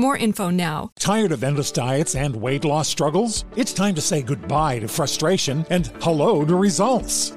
more info now. Tired of endless diets and weight loss struggles? It's time to say goodbye to frustration and hello to results.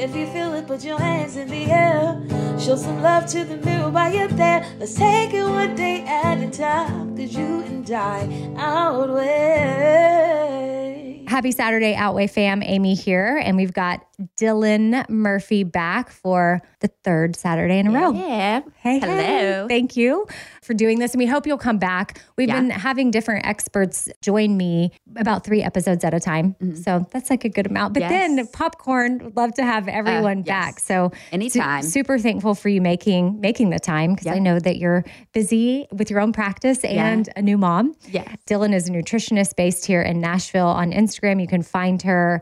If you feel it, put your hands in the air. Show some love to the mirror while you're there. Let's take it one day at a time. Cause you and I outweigh. Happy Saturday, Outweigh fam. Amy here. And we've got Dylan Murphy back for the third Saturday in a row. Yeah. Hey, Hello. hey. Thank you for doing this. And we hope you'll come back. We've Yeah. been having different experts join me about three episodes at a time. So that's like a good amount. But then Mm-hmm. Yes. Uh, popcorn, would love to have everyone yes. back. So su- Anytime. super thankful for you making making the time because I know that you're busy with your own practice and a new mom. Yeah. Dylan is a nutritionist based here in Nashville on Instagram. You can find her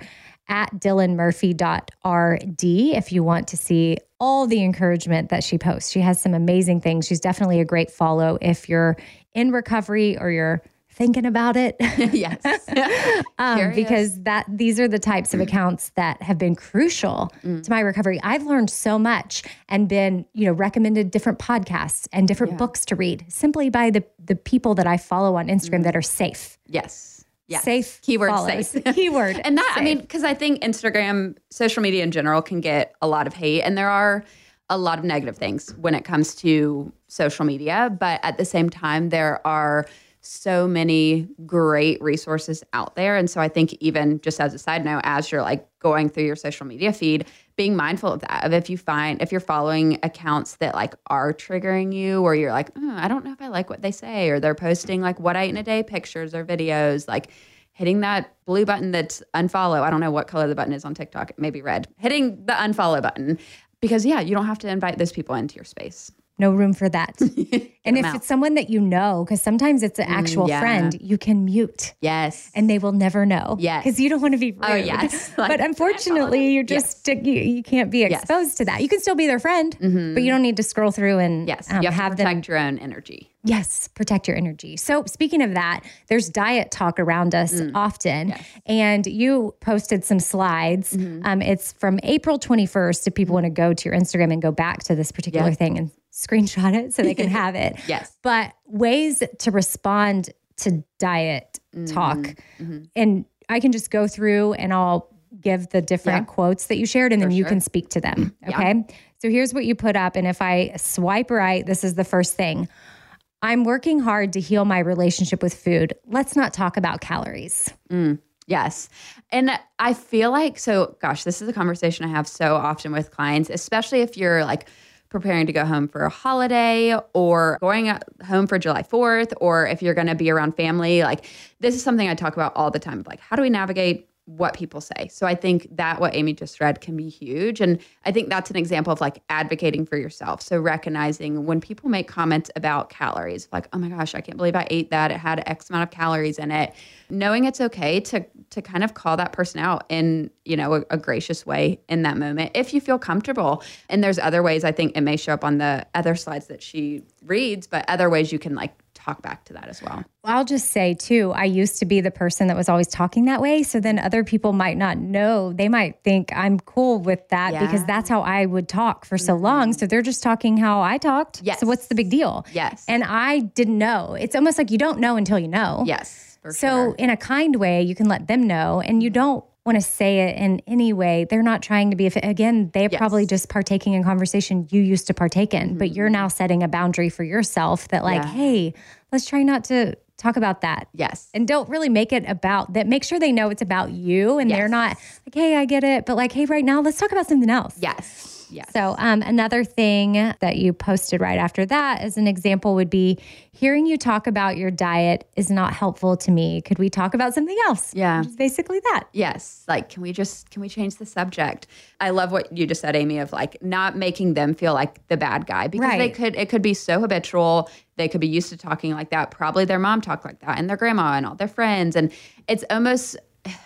at dylanmurphy.rd if you want to see all the encouragement that she posts. She has some amazing things. She's definitely a great follow if you're in recovery or you're thinking about it. yes. um, because that these are the types of accounts that have been crucial Mm. to my recovery. I've learned so much and been, you know, recommended different podcasts and different books to read simply by the the people that I follow on Instagram that are safe. Yes. Yes. Safe Keyword follows. safe. Keyword and that, I mean, because I think Instagram, social media in general can get a lot of hate. And there are a lot of negative things when it comes to social media. But at the same time, there are so many great resources out there. And so I think even just as a side note, as you're like going through your social media feed, being mindful of that. Of if you find if you're following accounts that like are triggering you or you're like, "Oh, I don't know if I like what they say, or they're posting like what I eat in a day pictures or videos, like hitting that blue button that's unfollow. I don't know what color the button is on TikTok. It may be red. Hitting the unfollow button. Because yeah, you don't have to invite those people into your space. No room for that. and if out. it's someone that you know, because sometimes it's an actual yeah. friend, you can mute Yes. and they will never know. Yes. Because you don't want to be rude. Oh, yes. Like, but unfortunately, you're just, you, you can't be Yes. Mm-hmm. exposed to that. You can still be their friend, but you don't need to scroll through and yes. um, you have, have to them protect your own energy. Yes, protect your energy. So, speaking of that, there's diet talk around us Mm. often. And you posted some slides. Mm-hmm. Um, it's from April 21st. If people want to go to your Instagram and go back to this particular Yeah. thing and screenshot it so they can have it. Yes. But ways to respond to diet talk. Mm-hmm. And I can just go through and I'll give the different Yeah. quotes that you shared and then you sure. can speak to them. Yeah. Okay. So here's what you put up. And if I swipe right, this is the first thing. I'm working hard to heal my relationship with food. Let's not talk about calories. Yes. And I feel like, so gosh, this is a conversation I have so often with clients, especially if you're like preparing to go home for a holiday or going home for July 4th, or if you're going to be around family. Like, this is something I talk about all the time. Like, how do we navigate what people say? So I think that what Amy just read can be huge. And I think that's an example of like advocating for yourself. So recognizing when people make comments about calories, like, oh my gosh, I can't believe I ate that. It had X amount of calories in it. Knowing it's okay to to kind of call that person out in, you know, a, a gracious way in that moment if you feel comfortable. And there's other ways I think it may show up on the other slides that she reads, but other ways you can like talk back to that as well. I'll just say too, I used to be the person that was always talking that way. So then other people might not know. They might think I'm cool with that because Yeah. Mm-hmm. that's how I would talk for so long. So they're just talking how I talked. Yes. So what's the big deal? Yes. And I didn't know. It's almost like you don't know until you know. Yes. So, sure. in a kind way, you can let them know, and you don't want to say it in any way. They're not trying to be, again, they're Yes. Mm-hmm. probably just partaking in conversation you used to partake in, but you're now setting a boundary for yourself that, like, Yeah. hey, let's try not to talk about that. Yes. And don't really make it about that. Make sure they know it's about you and they're not like, hey, I get it, but like, hey, right now, let's talk about something else. Yes. Yes. So, um, another thing that you posted right after that, as an example, would be hearing you talk about your diet is not helpful to me. Could we talk about something else? Yeah. Basically that. Yes. Like, can we just, can we change the subject? I love what you just said, Amy, of like not making them feel like the bad guy because they could, it could be so habitual. They could be used to talking like that. Probably their mom talked like that and their grandma and all their friends. And it's almost,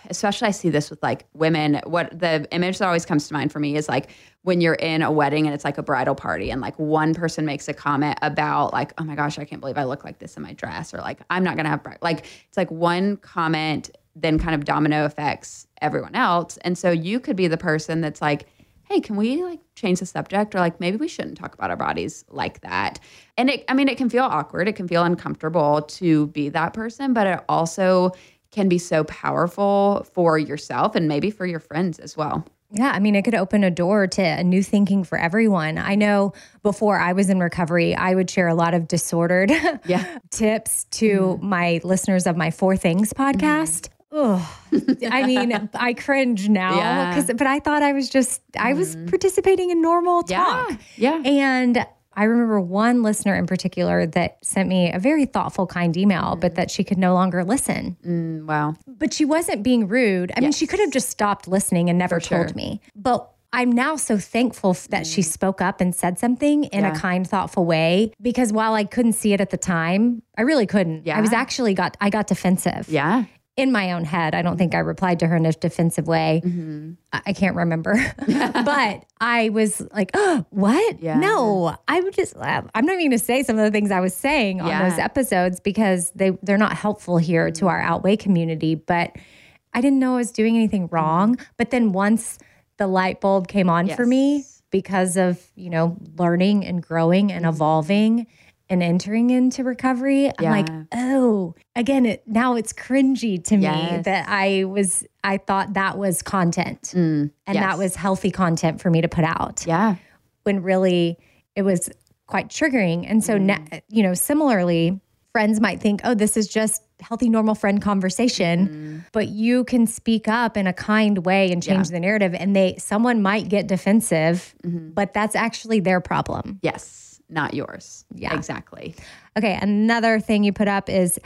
especially I see this with like women. What the image that always comes to mind for me is like when you're in a wedding and it's like a bridal party and like one person makes a comment about like, oh my gosh, I can't believe I look like this in my dress or like I'm not gonna have bride. Like it's like one comment then kind of domino affects everyone else. And so you could be the person that's like, hey, can we like change the subject or like maybe we shouldn't talk about our bodies like that. And it I mean it can feel awkward, it can feel uncomfortable to be that person, but it also can be so powerful for yourself and maybe for your friends as well. Yeah, I mean, it could open a door to a new thinking for everyone. I know before I was in recovery, I would share a lot of disordered Yeah. tips to mm-hmm. my listeners of my Four Things podcast. Mm-hmm. Ugh. I mean, I cringe now Yeah. but I thought I was just, I was mm-hmm. participating in normal talk. Yeah. And I remember one listener in particular that sent me a very thoughtful, kind email, but that she could no longer listen. Mm, wow. But she wasn't being rude. I mean, she could have just stopped listening and never told me. But I'm now so thankful that she spoke up and said something in a kind, thoughtful way. Because while I couldn't see it at the time, I really couldn't. Yeah. I was actually got I got defensive Yeah. In my own head. I don't think I replied to her in a defensive way. Mm-hmm. I, I can't remember, but I was like, oh, "What? Yeah. No, I would just. Uh, I'm not even going to say some of the things I was saying on Yeah. those episodes because they they're not helpful here to mm-hmm. our Outweigh community. But I didn't know I was doing anything mm-hmm. wrong. But then once the light bulb came on for me because of you know learning and growing and mm-hmm. evolving and entering into recovery i'm like oh. Again it, now it's cringy to me Yes. that i was i thought that was content mm, and that was healthy content for me to put out. Yeah. when really it was quite triggering. And so mm. na- you know similarly friends might think oh this is just healthy normal friend conversation mm. but you can speak up in a kind way and change the narrative and they someone might get defensive mm-hmm. but that's actually their problem. Yes. Not yours. Yeah. Exactly. okay another thing you put up is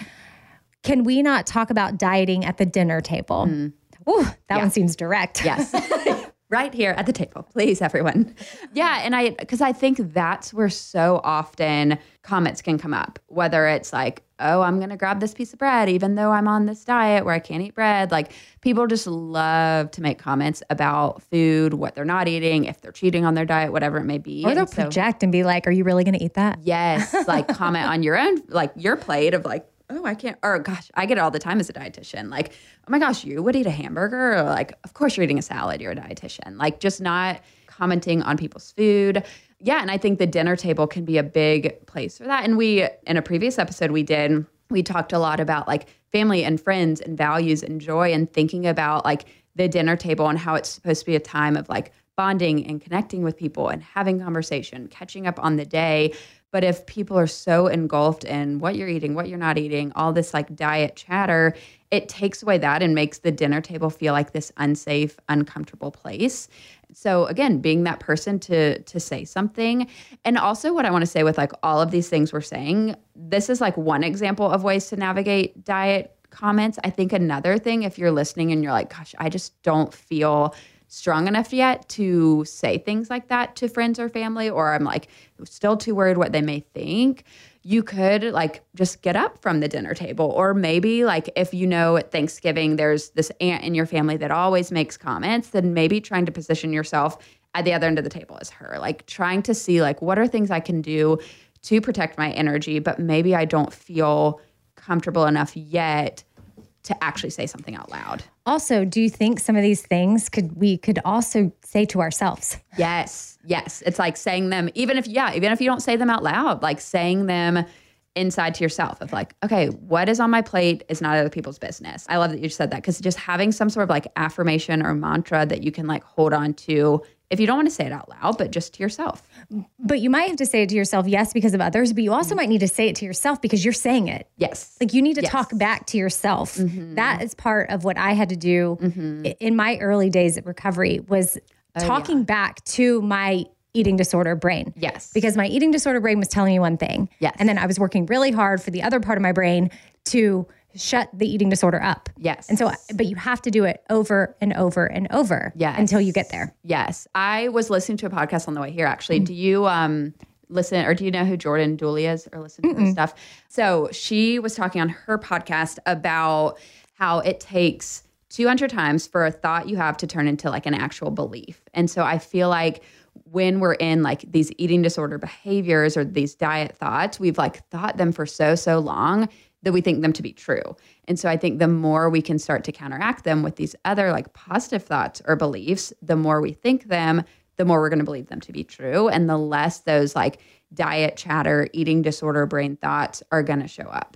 can we not talk about dieting at the dinner table mm-hmm. Ooh, that one seems direct Yes. right here at the table, please, everyone. Yeah. And I, because I think that's where so often comments can come up, whether it's like, oh, I'm going to grab this piece of bread, even though I'm on this diet where I can't eat bread. Like people just love to make comments about food, what they're not eating, if they're cheating on their diet, whatever it may be. Or they'll And so- project and be like, Are you really going to eat that? Yes, like comment on your own, like your plate of like, oh, I can't, or gosh, I get it all the time as a dietitian. Like, oh my gosh, you would eat a hamburger? Or like, of course you're eating a salad, you're a dietitian. Like, just not commenting on people's food. Yeah. And I think the dinner table can be a big place for that. And we, in a previous episode we did, we talked a lot about like family and friends and values and joy and thinking about like the dinner table and how it's supposed to be a time of like bonding and connecting with people and having conversation, catching up on the day. But if people are so engulfed in what you're eating, what you're not eating, all this like diet chatter, it takes away that and makes the dinner table feel like this unsafe, uncomfortable place. So again, being that person to to say something. And also what I want to say with like all of these things we're saying, this is like one example of ways to navigate diet comments. I think another thing if you're listening and you're like, gosh, I just don't feel strong enough yet to say things like that to friends or family, or I'm like still too worried what they may think, you could like just get up from the dinner table. Or maybe like if you know at Thanksgiving there's this aunt in your family that always makes comments, then maybe trying to position yourself at the other end of the table as her, like trying to see like what are things I can do to protect my energy, but maybe I don't feel comfortable enough yet to actually say something out loud. Also, do you think some of these things could we could also say to ourselves? Yes, yes. It's like saying them, even if, yeah, even if you don't say them out loud, like saying them inside to yourself of like, okay, what is on my plate is not other people's business. I love that you said that because just having some sort of like affirmation or mantra that you can like hold on to if you don't want to say it out loud, but just to yourself. But you might have to say it to yourself, yes, because of others, but you also mm-hmm. might need to say it to yourself because you're saying it. Yes. Like you need to Yes. talk back to yourself. Mm-hmm. That is part of what I had to do mm-hmm. i- in my early days at recovery was oh, talking back to my eating disorder brain. Yes. Because my eating disorder brain was telling me one thing. Yes. And then I was working really hard for the other part of my brain to shut the eating disorder up. Yes. And so but you have to do it over and over and over Yes. until you get there. Yes. I was listening to a podcast on the way here actually. Do you um listen or do you know who Jordan Dooley is or listen to her stuff? So she was talking on her podcast about how it takes 200 times for a thought you have to turn into like an actual belief. And so I feel like when we're in like these eating disorder behaviors or these diet thoughts, we've like thought them for so, so long that we think them to be true. And so I think the more we can start to counteract them with these other like positive thoughts or beliefs, the more we think them, the more we're going to believe them to be true. And the less those like diet chatter, eating disorder brain thoughts are going to show up.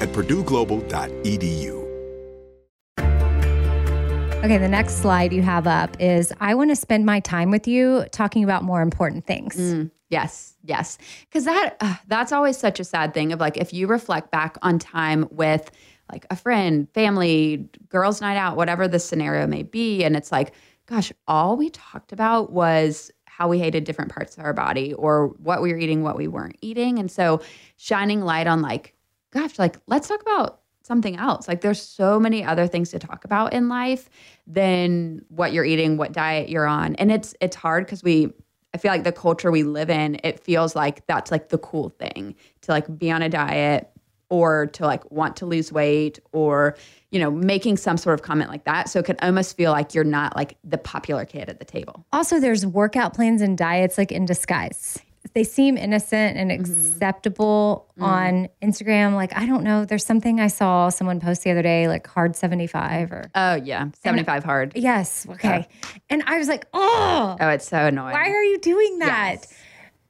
at purdueglobal.edu. Okay, the next slide you have up is I want to spend my time with you talking about more important things. Yes, yes. Because that uh, that's always such a sad thing of like if you reflect back on time with like a friend, family, girls' night out, whatever the scenario may be, and it's like, gosh, all we talked about was how we hated different parts of our body or what we were eating, what we weren't eating, and so shining light on like, gosh, like let's talk about something else. Like there's so many other things to talk about in life than what you're eating, what diet you're on. And it's it's hard cuz we I feel like the culture we live in, it feels like that's like the cool thing to like be on a diet or to like want to lose weight or you know making some sort of comment like that so it can almost feel like you're not like the popular kid at the table Also, there's workout plans and diets like in disguise. They seem innocent and mm-hmm. acceptable mm. on Instagram. Like, I don't know. There's something I saw someone post the other day, like hard 75 or. oh yeah 75 hard Yes. Okay. And I was like, oh, oh it's so annoying why are you doing that? Yes.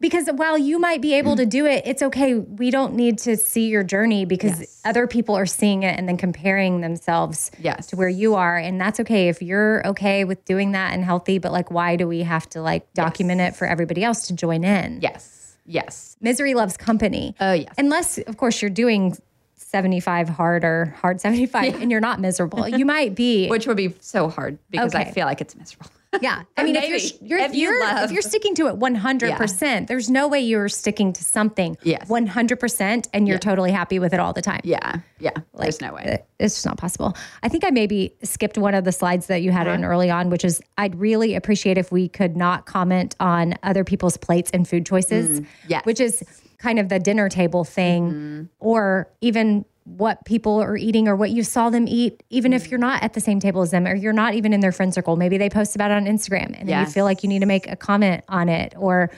Because while you might be able to mm. do it, it's okay. We don't need to see your journey because Yes. other people are seeing it and then comparing themselves Yes. to where you are. And that's okay if you're okay with doing that and healthy. But like, why do we have to like document it for everybody else to join in? yes yes Misery loves company. Oh, yes. Unless, of course, you're doing 75 hard or hard 75 and you're not miserable. You might be. which would be so hard because i feel like it's miserable Yeah, I mean, if you're, you're If you you're love- if you're sticking to it 100, percent there's no way you're sticking to something Yes. 100 percent and you're totally happy with it all the time. yeah yeah there's no way It's just not possible. I think I maybe skipped one of the slides that you had Uh-huh. in early on, which is I'd really appreciate if we could not comment on other people's plates and food choices, Mm, yes. which is kind of the dinner table thing, Mm-hmm. or even what people are eating or what you saw them eat, even Mm. if you're not at the same table as them or you're not even in their friend circle. Maybe they post about it on Instagram and then you feel like you need to make a comment on it, or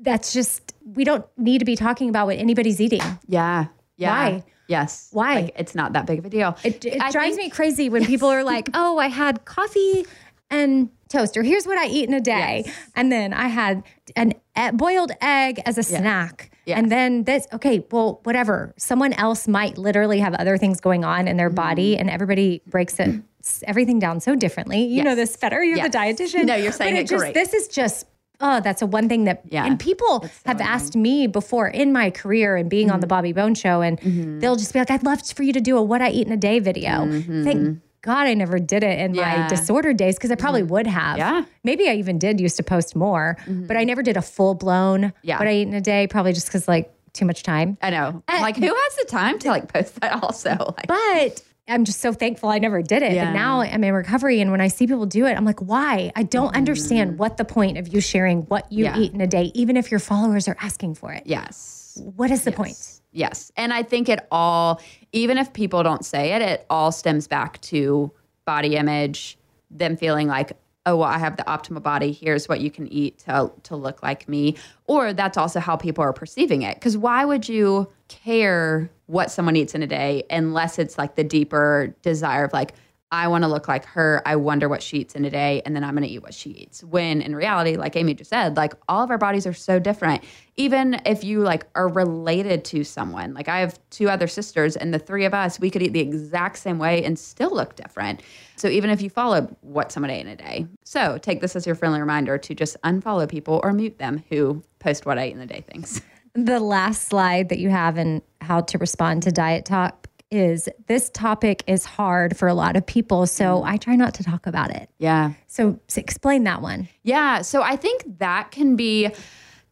that's just, we don't need to be talking about what anybody's eating. yeah yeah Why? yes Why? like, it's not that big of a deal It, it drives think- me crazy when people are like, "Oh, I had coffee and toast," or "Here's what I eat in a day," Yes. and then I had an e- boiled egg as a snack, Yes. and then this. Okay, well, whatever. Someone else might literally have other things going on in their body, Mm-hmm. and everybody breaks it everything down so differently. You know this better. You're the dietitian. No, you're saying But it just, great. This is just. Oh, that's a one thing that, Yeah. and people have asked me before in my career and being Mm-hmm. on the Bobby Bones show, and they'll just be like, "I'd love for you to do a what I eat in a day video." Thank God I never did it in my Mm-hmm. Disordered days because I probably would have. Yeah. maybe I even did used to post more, but I never did a full blown Yeah. what I eat in a day, probably just because like too much time. I know. like, who has the time to like post that? Also, like, But I'm just so thankful I never did it. Yeah. And now I'm in recovery. And when I see people do it, I'm like, why? I don't understand what the point of you sharing what you Mm-hmm. Yeah. eat in a day, even if your followers are asking for it. yes, What is the point? Yes, and I think it all, even if people don't say it, it all stems back to body image, them feeling like, oh well i have the optimal body. Here's what you can eat to to look like me. Or that's also how people are perceiving it. Because why would you care what someone eats in a day unless it's like the deeper desire of like I want to look like her. I wonder what she eats in a day, and then I'm going to eat what she eats. When in reality, like Amy just said, like all of our bodies are so different. Even if you like are related to someone, like I have two other sisters, and the three of us, we could eat the exact same way and still look different. So even if you follow what someone ate in a day, so take this as your friendly reminder to just unfollow people or mute them who post what I ate in a day things. The last slide that you have in how to respond to diet talk is this topic is hard for a lot of people. So mm. I try not to talk about it. Yeah. So, so explain that one. Yeah. So I think that can be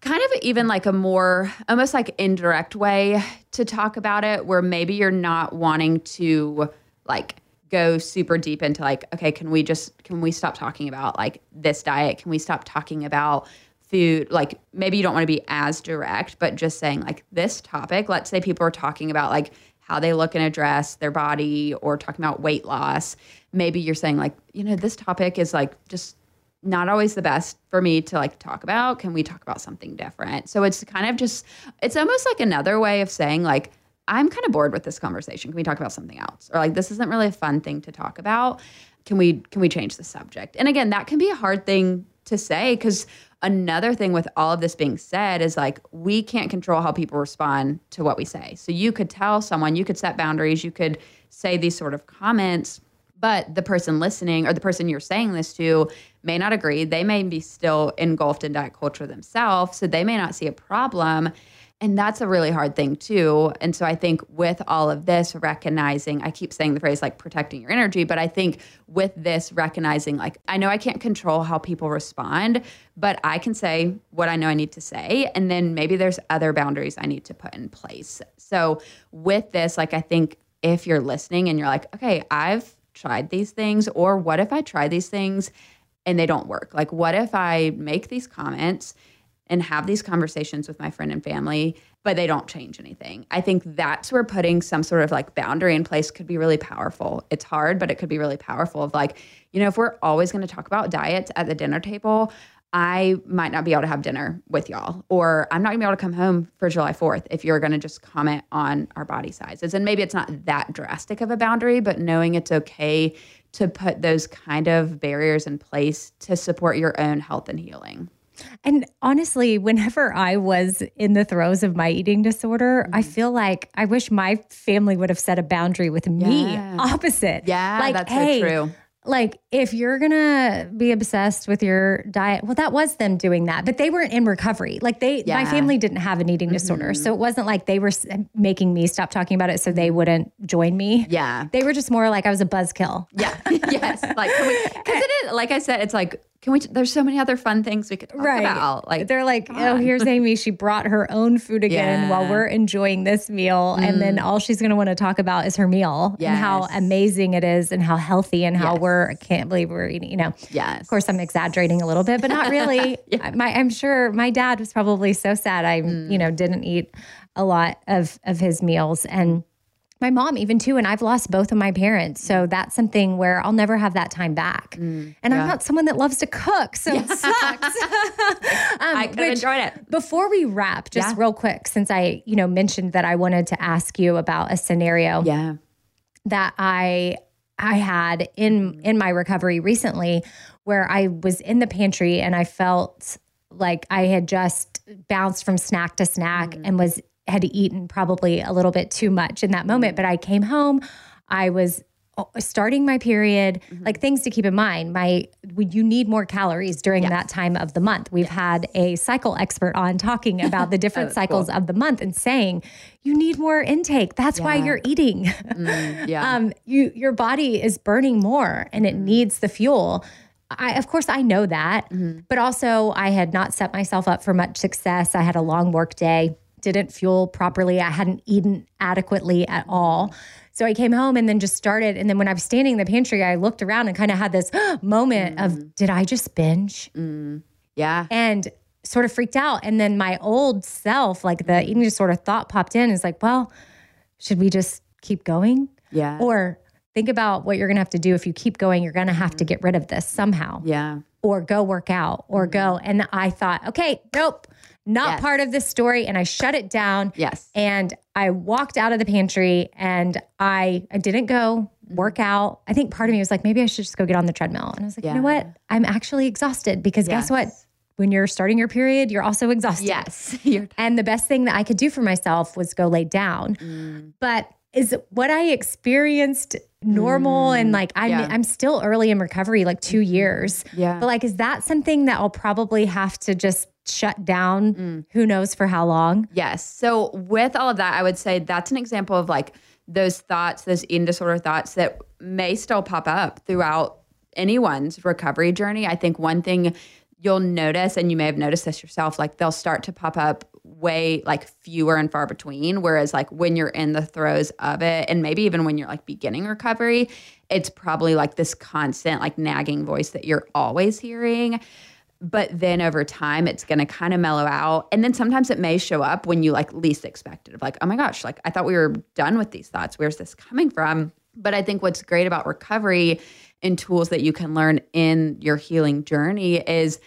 kind of even like a more almost like indirect way to talk about it where maybe you're not wanting to like go super deep into like okay can we just can we stop talking about like this diet can we stop talking about food like maybe you don't want to be as direct but just saying like this topic let's say people are talking about like how they look in a dress, their body, or talking about weight loss. Maybe you're saying, like, you know, this topic is like just not always the best for me to like talk about. Can we talk about something different? So it's kind of just, it's almost like another way of saying, like, I'm kind of bored with this conversation. Can we talk about something else? Or like, this isn't really a fun thing to talk about. Can we can we change the subject? And again, that can be a hard thing to say because another thing with all of this being said is like we can't control how people respond to what we say. So you could tell someone, you could set boundaries, you could say these sort of comments, but the person listening or the person you're saying this to may not agree. They may be still engulfed in diet culture themselves, so they may not see a problem. And that's a really hard thing too. And so I think with all of this, recognizing, I keep saying the phrase like protecting your energy, but I think with this, recognizing like, I know I can't control how people respond, but I can say what I know I need to say. And then maybe there's other boundaries I need to put in place. So with this, like, I think if you're listening and you're like, okay, I've tried these things, or what if I try these things and they don't work? Like, what if I make these comments? And have these conversations with my friend and family, but they don't change anything. I think that's where putting some sort of like boundary in place could be really powerful. It's hard, but it could be really powerful of like, you know, if we're always going to talk about diets at the dinner table, I might not be able to have dinner with y'all, or I'm not gonna be able to come home for July 4th if you're gonna just comment on our body sizes. And maybe it's not that drastic of a boundary, but knowing it's okay to put those kind of barriers in place to support your own health and healing. And honestly, whenever I was in the throes of my eating disorder, mm-hmm. I feel like I wish my family would have set a boundary with me yeah. opposite. Yeah, like, that's hey, so true like if you're gonna be obsessed with your diet well that was them doing that but they weren't in recovery like they yeah. my family didn't have an eating mm-hmm. disorder so it wasn't like they were making me stop talking about it so they wouldn't join me yeah they were just more like i was a buzzkill yeah yes like because it is like i said it's like can we? There's so many other fun things we could talk right. about. Like they're like, oh, here's Amy. She brought her own food again yeah. while we're enjoying this meal, mm. and then mm. all she's going to want to talk about is her meal yes. and how amazing it is, and how healthy, and how yes. we're. I can't believe we're eating. You know. Yes. Of course, I'm exaggerating a little bit, but not really. yeah. My, I'm sure my dad was probably so sad. I, mm. you know, didn't eat a lot of of his meals and my mom even too and i've lost both of my parents so that's something where i'll never have that time back mm, and yeah. i'm not someone that loves to cook so yeah. it sucks um, i could enjoyed it before we wrap just yeah. real quick since i you know mentioned that i wanted to ask you about a scenario yeah that i i had in mm. in my recovery recently where i was in the pantry and i felt like i had just bounced from snack to snack mm. and was had eaten probably a little bit too much in that moment. But I came home, I was uh, starting my period mm-hmm. like things to keep in mind my you need more calories during yes. that time of the month we've yes. had a cycle expert on talking about the different cycles cool. of the month and saying you need more intake that's yeah. why you're eating mm, yeah. um, you your body is burning more and it mm. needs the fuel I, of course, I know that, mm-hmm. but also I had not set myself up for much success. I had a long work day didn't fuel properly. I hadn't eaten adequately at all. So I came home and then just started. And then when I was standing in the pantry, I looked around and kind of had this moment mm. of, did I just binge? Mm. Yeah. And sort of freaked out. And then my old self, like the eating disorder thought popped in is like, well, should we just keep going? Yeah. Or think about what you're going to have to do if you keep going. You're going to have to get rid of this somehow Yeah. or go work out or go. And I thought, okay, nope, not Yes. part of this story. And I shut it down. Yes. And I walked out of the pantry and I I didn't go mm-hmm. work out. I think part of me was like, maybe I should just go get on the treadmill. And I was like, you know what? I'm actually exhausted because guess what? When you're starting your period, you're also exhausted. Yes. And the best thing that I could do for myself was go lay down. Mm. But is what I experienced normal mm. and like I'm yeah. I'm still early in recovery, like 2 mm-hmm. years. Yeah. But like is that something that I'll probably have to just shut down mm. who knows for how long? Yes. So with all of that, I would say that's an example of like those thoughts, those eating disorder thoughts that may still pop up throughout anyone's recovery journey. I think one thing you'll notice, and you may have noticed this yourself, like they'll start to pop up way like fewer and far between. Whereas like when you're in the throes of it, and maybe even when you're like beginning recovery, it's probably like this constant like nagging voice that you're always hearing but then over time it's going to kind of mellow out. And then sometimes it may show up when you like least expect it of like oh my gosh like i thought we were done with these thoughts. Where's this coming from? But i think what's great about recovery and tools that you can learn in your healing journey is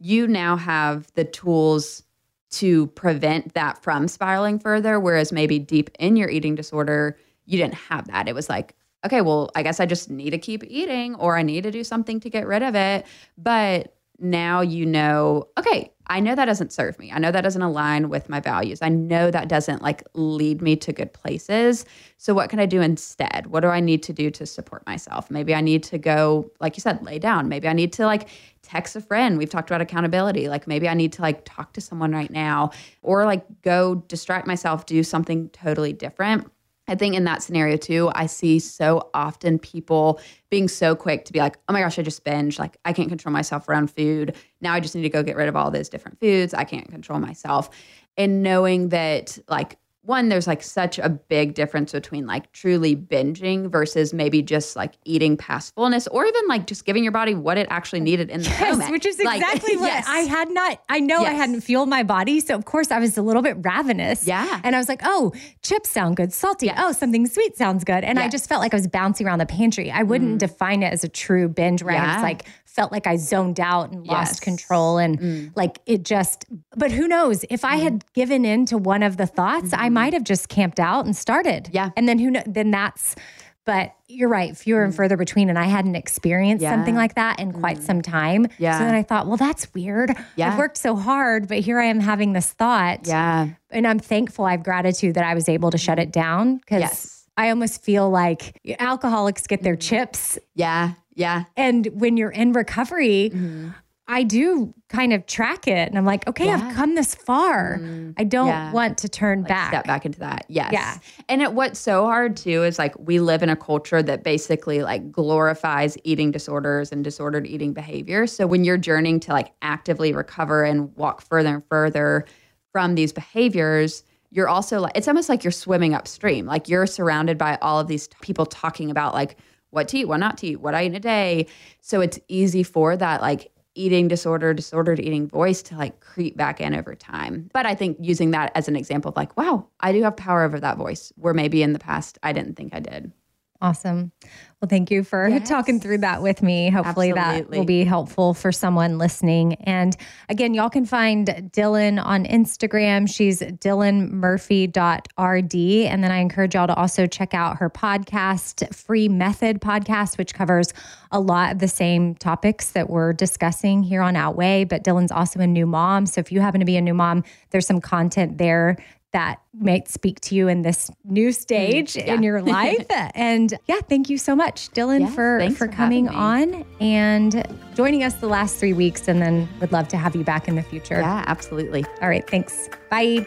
you now have the tools to prevent that from spiraling further whereas maybe deep in your eating disorder you didn't have that. It was like okay well i guess i just need to keep eating or i need to do something to get rid of it. But now you know, okay, I know that doesn't serve me. I know that doesn't align with my values. I know that doesn't like lead me to good places. So what can I do instead? What do I need to do to support myself? Maybe I need to go, like you said, lay down. Maybe I need to like text a friend. We've talked about accountability. Like maybe I need to like talk to someone right now or like go distract myself, do something totally different. I think in that scenario too, I see so often people being so quick to be like, oh my gosh, I just binge. Like, I can't control myself around food. Now I just need to go get rid of all those different foods. I can't control myself. And knowing that, like, one, there's like such a big difference between like truly binging versus maybe just like eating past fullness or even like just giving your body what it actually needed in the Yes, moment. which is Like, exactly what yes. I had not. I know I hadn't fueled my body, so of course I was a little bit ravenous. Yeah. and I was like, "Oh, chips sound good, salty. Oh, something sweet sounds good." And I just felt like I was bouncing around the pantry. I wouldn't mm. define it as a true binge, where Yeah. was like felt like I zoned out and lost Yes. control, and mm. like it just. But who knows? If I mm. had given in to one of the thoughts, I mm-hmm. might have just camped out and started. Yeah. and then who know? Then that's. But you're right, fewer and mm. further between. And I hadn't experienced Yeah. something like that in quite some time. Yeah. So then I thought, well, that's weird. Yeah. I've worked so hard, but here I am having this thought. Yeah. And I'm thankful. I have gratitude that I was able to shut mm-hmm. it down because Yes. I almost feel like alcoholics get their chips. Yeah. Yeah. And when you're in recovery, mm-hmm. I do kind of track it. And I'm like, okay, I've come this far. Mm-hmm. I don't Yeah. want to turn back. step back into that. Yes. Yeah. And it, what's so hard too is like we live in a culture that basically like glorifies eating disorders and disordered eating behavior. So when you're journeying to like actively recover and walk further and further from these behaviors, you're also like it's almost like you're swimming upstream. Like you're surrounded by all of these t- people talking about like what to eat, what not to eat, what I eat in a day. So it's easy for that like eating disorder, disordered eating voice to like creep back in over time. But I think using that as an example of like, wow, I do have power over that voice where maybe in the past I didn't think I did. Awesome. Well, thank you for talking through that with me. Hopefully, that will be helpful for someone listening. And again, y'all can find Dylan on Instagram. She's dylanmurphy.rd. And then I encourage y'all to also check out her podcast, Free Method Podcast, which covers a lot of the same topics that we're discussing here on Outweigh. But Dylan's also a new mom. So if you happen to be a new mom, there's some content there that might speak to you in this new mm, stage in your life. and yeah, thank you so much, Dylan, Yes, for for for coming on and joining us the last three weeks. And then would love to have you back in the future. Yeah, absolutely. All right, thanks. Bye.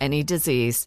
any disease.